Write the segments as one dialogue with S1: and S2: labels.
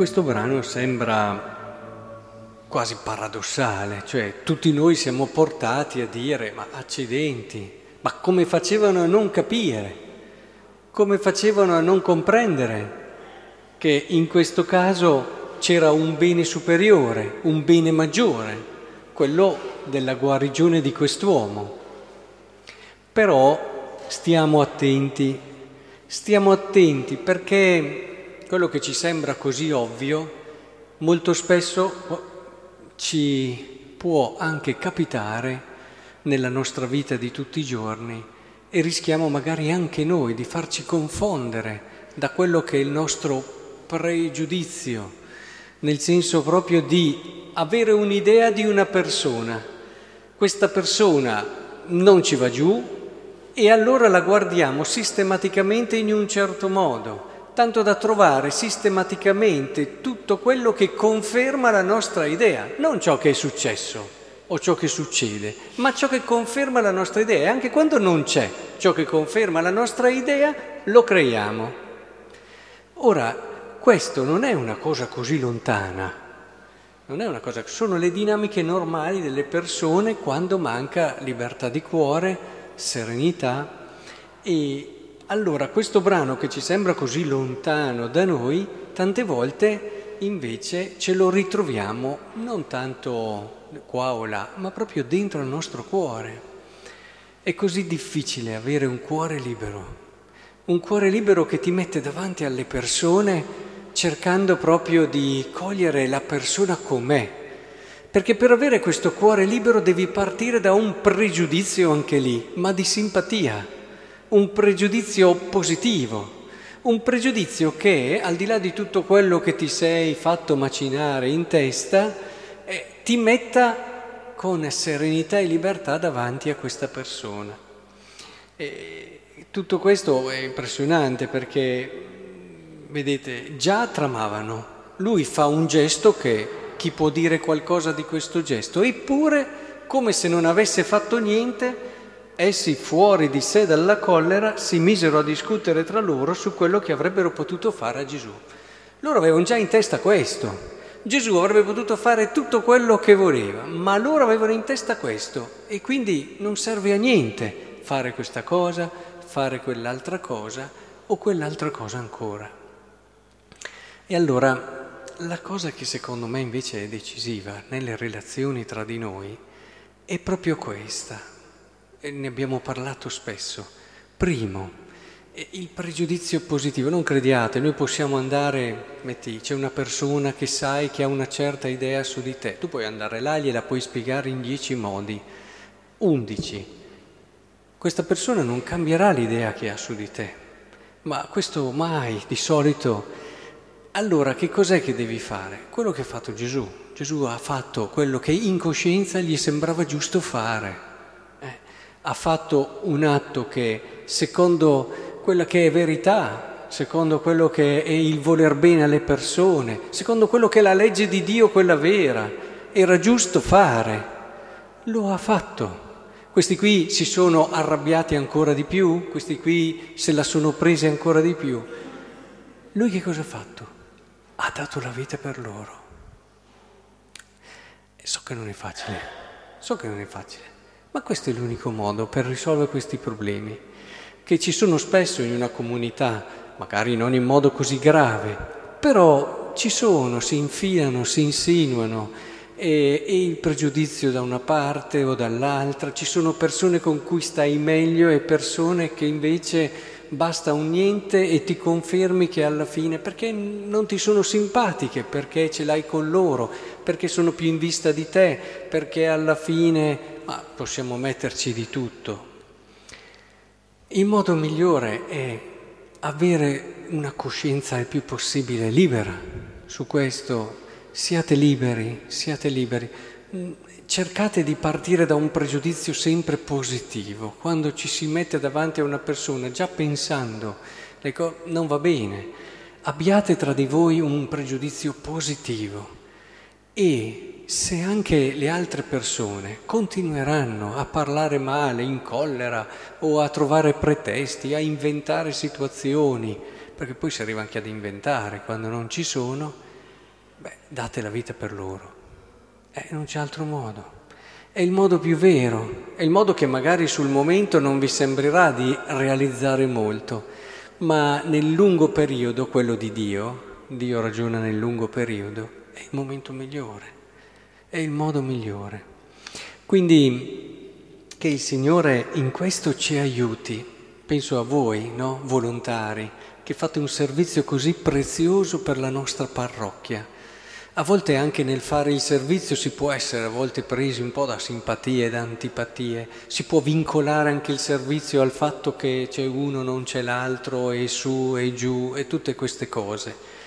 S1: questo brano sembra quasi paradossale, cioè tutti noi siamo portati a dire ma accidenti, ma come facevano a non capire, come facevano a non comprendere che in questo caso c'era un bene superiore, un bene maggiore, quello della guarigione di quest'uomo. Però stiamo attenti, stiamo attenti perché quello che ci sembra così ovvio molto spesso ci può anche capitare nella nostra vita di tutti i giorni e rischiamo magari anche noi di farci confondere da quello che è il nostro pregiudizio, nel senso proprio di avere un'idea di una persona. Questa persona non ci va giù e allora la guardiamo sistematicamente in un certo modo tanto da trovare sistematicamente tutto quello che conferma la nostra idea, non ciò che è successo o ciò che succede, ma ciò che conferma la nostra idea. E anche quando non c'è ciò che conferma la nostra idea, lo creiamo. Ora, questo non è una cosa così lontana, non è una cosa, sono le dinamiche normali delle persone quando manca libertà di cuore, serenità e allora questo brano che ci sembra così lontano da noi, tante volte invece ce lo ritroviamo non tanto qua o là, ma proprio dentro il nostro cuore. È così difficile avere un cuore libero, un cuore libero che ti mette davanti alle persone cercando proprio di cogliere la persona com'è. Perché per avere questo cuore libero devi partire da un pregiudizio anche lì, ma di simpatia un pregiudizio positivo, un pregiudizio che, al di là di tutto quello che ti sei fatto macinare in testa, eh, ti metta con serenità e libertà davanti a questa persona. E tutto questo è impressionante perché, vedete, già tramavano. Lui fa un gesto che chi può dire qualcosa di questo gesto? Eppure, come se non avesse fatto niente, essi fuori di sé dalla collera si misero a discutere tra loro su quello che avrebbero potuto fare a Gesù. Loro avevano già in testa questo. Gesù avrebbe potuto fare tutto quello che voleva, ma loro avevano in testa questo e quindi non serve a niente fare questa cosa, fare quell'altra cosa o quell'altra cosa ancora. E allora la cosa che secondo me invece è decisiva nelle relazioni tra di noi è proprio questa e ne abbiamo parlato spesso. Primo, il pregiudizio positivo, non crediate, noi possiamo andare, metti, c'è una persona che sai che ha una certa idea su di te, tu puoi andare là e gliela puoi spiegare in dieci modi, undici. Questa persona non cambierà l'idea che ha su di te, ma questo mai, di solito. Allora che cos'è che devi fare? Quello che ha fatto Gesù. Gesù ha fatto quello che in coscienza gli sembrava giusto fare ha fatto un atto che, secondo quella che è verità, secondo quello che è il voler bene alle persone, secondo quello che è la legge di Dio, quella vera, era giusto fare, lo ha fatto. Questi qui si sono arrabbiati ancora di più, questi qui se la sono prese ancora di più. Lui che cosa ha fatto? Ha dato la vita per loro. E so che non è facile, so che non è facile. Ma questo è l'unico modo per risolvere questi problemi, che ci sono spesso in una comunità, magari non in modo così grave, però ci sono, si infilano, si insinuano e, e il pregiudizio da una parte o dall'altra, ci sono persone con cui stai meglio e persone che invece basta un niente e ti confermi che alla fine, perché non ti sono simpatiche, perché ce l'hai con loro, perché sono più in vista di te, perché alla fine ma possiamo metterci di tutto. Il modo migliore è avere una coscienza il più possibile libera su questo. Siate liberi, siate liberi. Cercate di partire da un pregiudizio sempre positivo. Quando ci si mette davanti a una persona, già pensando, ecco, non va bene, abbiate tra di voi un pregiudizio positivo e se anche le altre persone continueranno a parlare male, in collera o a trovare pretesti, a inventare situazioni, perché poi si arriva anche ad inventare quando non ci sono, beh, date la vita per loro. Eh, non c'è altro modo. È il modo più vero, è il modo che magari sul momento non vi sembrerà di realizzare molto, ma nel lungo periodo, quello di Dio, Dio ragiona nel lungo periodo, è il momento migliore, è il modo migliore. Quindi che il Signore in questo ci aiuti, penso a voi, no? volontari, che fate un servizio così prezioso per la nostra parrocchia a volte anche nel fare il servizio si può essere a volte presi un po' da simpatie da antipatie, si può vincolare anche il servizio al fatto che c'è uno, non c'è l'altro, e su e giù e tutte queste cose.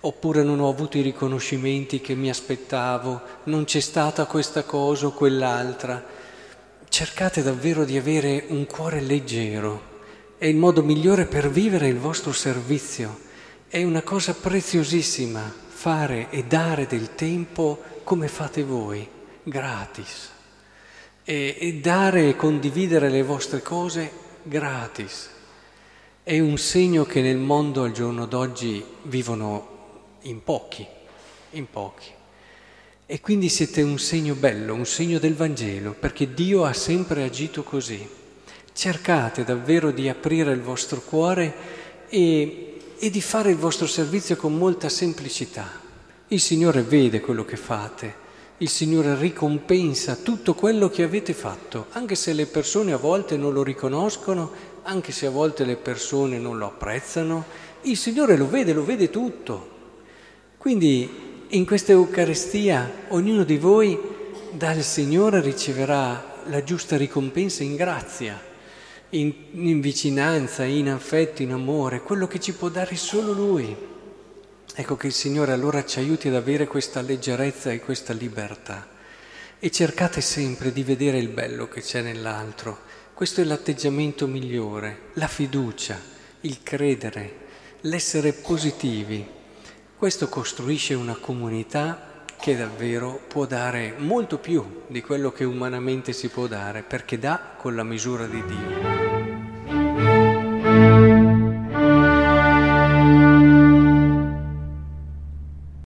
S1: Oppure non ho avuto i riconoscimenti che mi aspettavo, non c'è stata questa cosa o quell'altra. Cercate davvero di avere un cuore leggero, è il modo migliore per vivere il vostro servizio, è una cosa preziosissima fare e dare del tempo come fate voi, gratis. E, e dare e condividere le vostre cose gratis. È un segno che nel mondo al giorno d'oggi vivono in pochi, in pochi. E quindi siete un segno bello, un segno del Vangelo, perché Dio ha sempre agito così. Cercate davvero di aprire il vostro cuore e e di fare il vostro servizio con molta semplicità. Il Signore vede quello che fate, il Signore ricompensa tutto quello che avete fatto, anche se le persone a volte non lo riconoscono, anche se a volte le persone non lo apprezzano, il Signore lo vede, lo vede tutto. Quindi in questa Eucaristia ognuno di voi dal Signore riceverà la giusta ricompensa in grazia in, in vicinanza, in affetto, in amore, quello che ci può dare solo Lui. Ecco che il Signore allora ci aiuti ad avere questa leggerezza e questa libertà. E cercate sempre di vedere il bello che c'è nell'altro. Questo è l'atteggiamento migliore, la fiducia, il credere, l'essere positivi. Questo costruisce una comunità che davvero può dare molto più di quello che umanamente si può dare, perché dà con la misura di Dio.